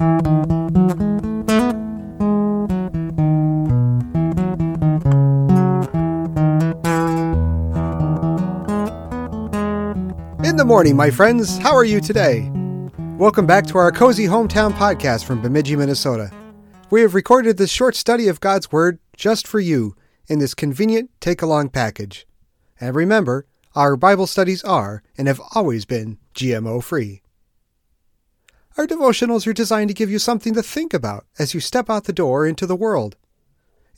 In the morning, my friends. How are you today? Welcome back to our cozy hometown podcast from Bemidji, Minnesota. We have recorded this short study of God's Word just for you in this convenient take along package. And remember, our Bible studies are and have always been GMO free. Our devotionals are designed to give you something to think about as you step out the door into the world,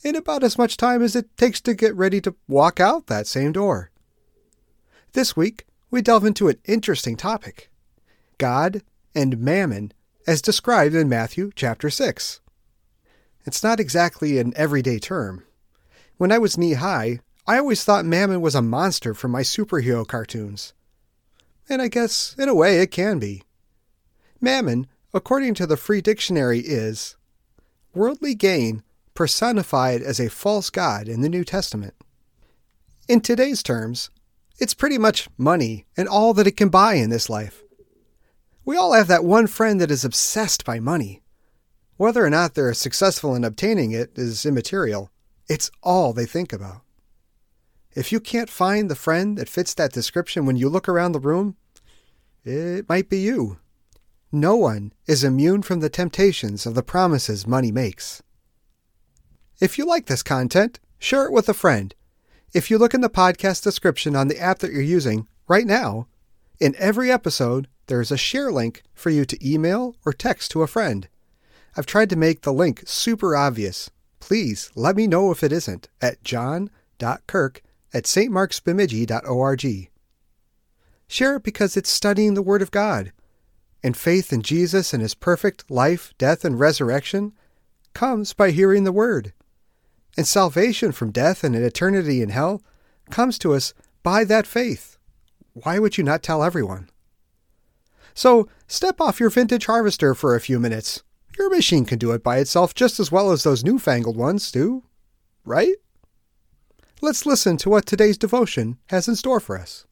in about as much time as it takes to get ready to walk out that same door. This week, we delve into an interesting topic God and mammon as described in Matthew chapter 6. It's not exactly an everyday term. When I was knee high, I always thought mammon was a monster from my superhero cartoons. And I guess, in a way, it can be. Mammon, according to the Free Dictionary, is worldly gain personified as a false god in the New Testament. In today's terms, it's pretty much money and all that it can buy in this life. We all have that one friend that is obsessed by money. Whether or not they're successful in obtaining it is immaterial. It's all they think about. If you can't find the friend that fits that description when you look around the room, it might be you. No one is immune from the temptations of the promises money makes. If you like this content, share it with a friend if you look in the podcast description on the app that you're using right now, in every episode, there is a share link for you to email or text to a friend. I've tried to make the link super obvious. Please let me know if it isn't at john.kirk at stmarksbemidji.org. Share it because it's studying the Word of God, and faith in Jesus and His perfect life, death, and resurrection comes by hearing the Word and salvation from death and an eternity in hell comes to us by that faith. Why would you not tell everyone? So, step off your vintage harvester for a few minutes. Your machine can do it by itself just as well as those newfangled ones do, right? Let's listen to what today's devotion has in store for us.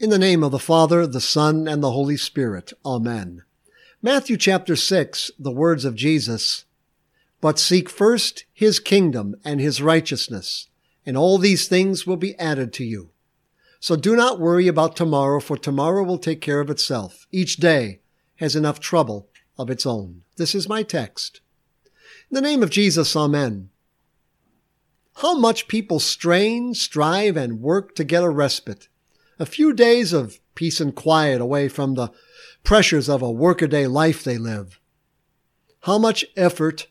In the name of the Father, the Son, and the Holy Spirit. Amen. Matthew chapter 6, the words of Jesus. But seek first his kingdom and his righteousness, and all these things will be added to you. So do not worry about tomorrow, for tomorrow will take care of itself. Each day has enough trouble of its own. This is my text. In the name of Jesus, Amen. How much people strain, strive, and work to get a respite. A few days of peace and quiet away from the pressures of a workaday life they live. How much effort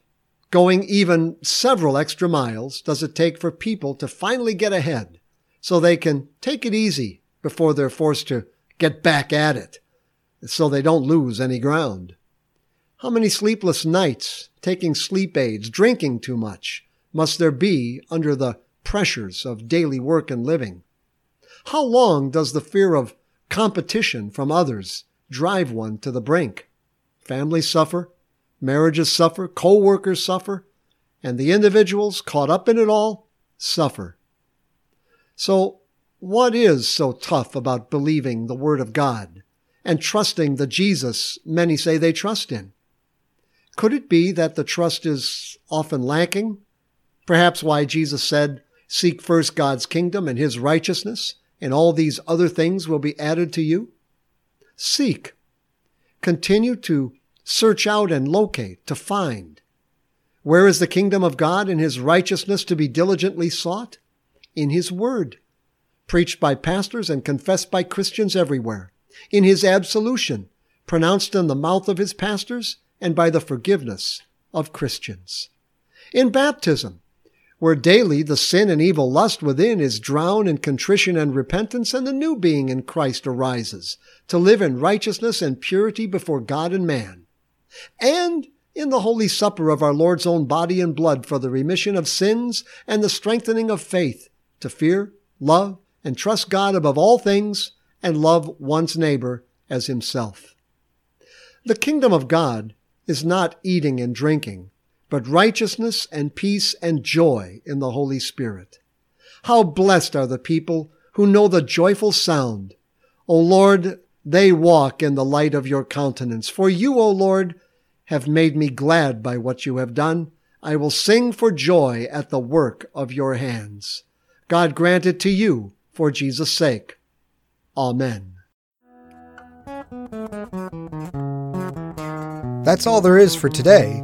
Going even several extra miles does it take for people to finally get ahead so they can take it easy before they're forced to get back at it so they don't lose any ground? How many sleepless nights, taking sleep aids, drinking too much, must there be under the pressures of daily work and living? How long does the fear of competition from others drive one to the brink? Families suffer, Marriages suffer, co-workers suffer, and the individuals caught up in it all suffer. So what is so tough about believing the Word of God and trusting the Jesus many say they trust in? Could it be that the trust is often lacking? Perhaps why Jesus said, Seek first God's kingdom and his righteousness, and all these other things will be added to you? Seek. Continue to search out and locate, to find. Where is the kingdom of God and his righteousness to be diligently sought? In his word, preached by pastors and confessed by Christians everywhere. In his absolution, pronounced in the mouth of his pastors and by the forgiveness of Christians. In baptism, where daily the sin and evil lust within is drowned in contrition and repentance, and the new being in Christ arises to live in righteousness and purity before God and man and in the Holy Supper of our Lord's own body and blood for the remission of sins and the strengthening of faith to fear, love, and trust God above all things and love one's neighbor as himself. The kingdom of God is not eating and drinking, but righteousness and peace and joy in the Holy Spirit. How blessed are the people who know the joyful sound, O Lord, they walk in the light of your countenance. For you, O Lord, have made me glad by what you have done. I will sing for joy at the work of your hands. God grant it to you for Jesus' sake. Amen. That's all there is for today,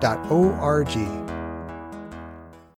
www.stmarksbemidji.org.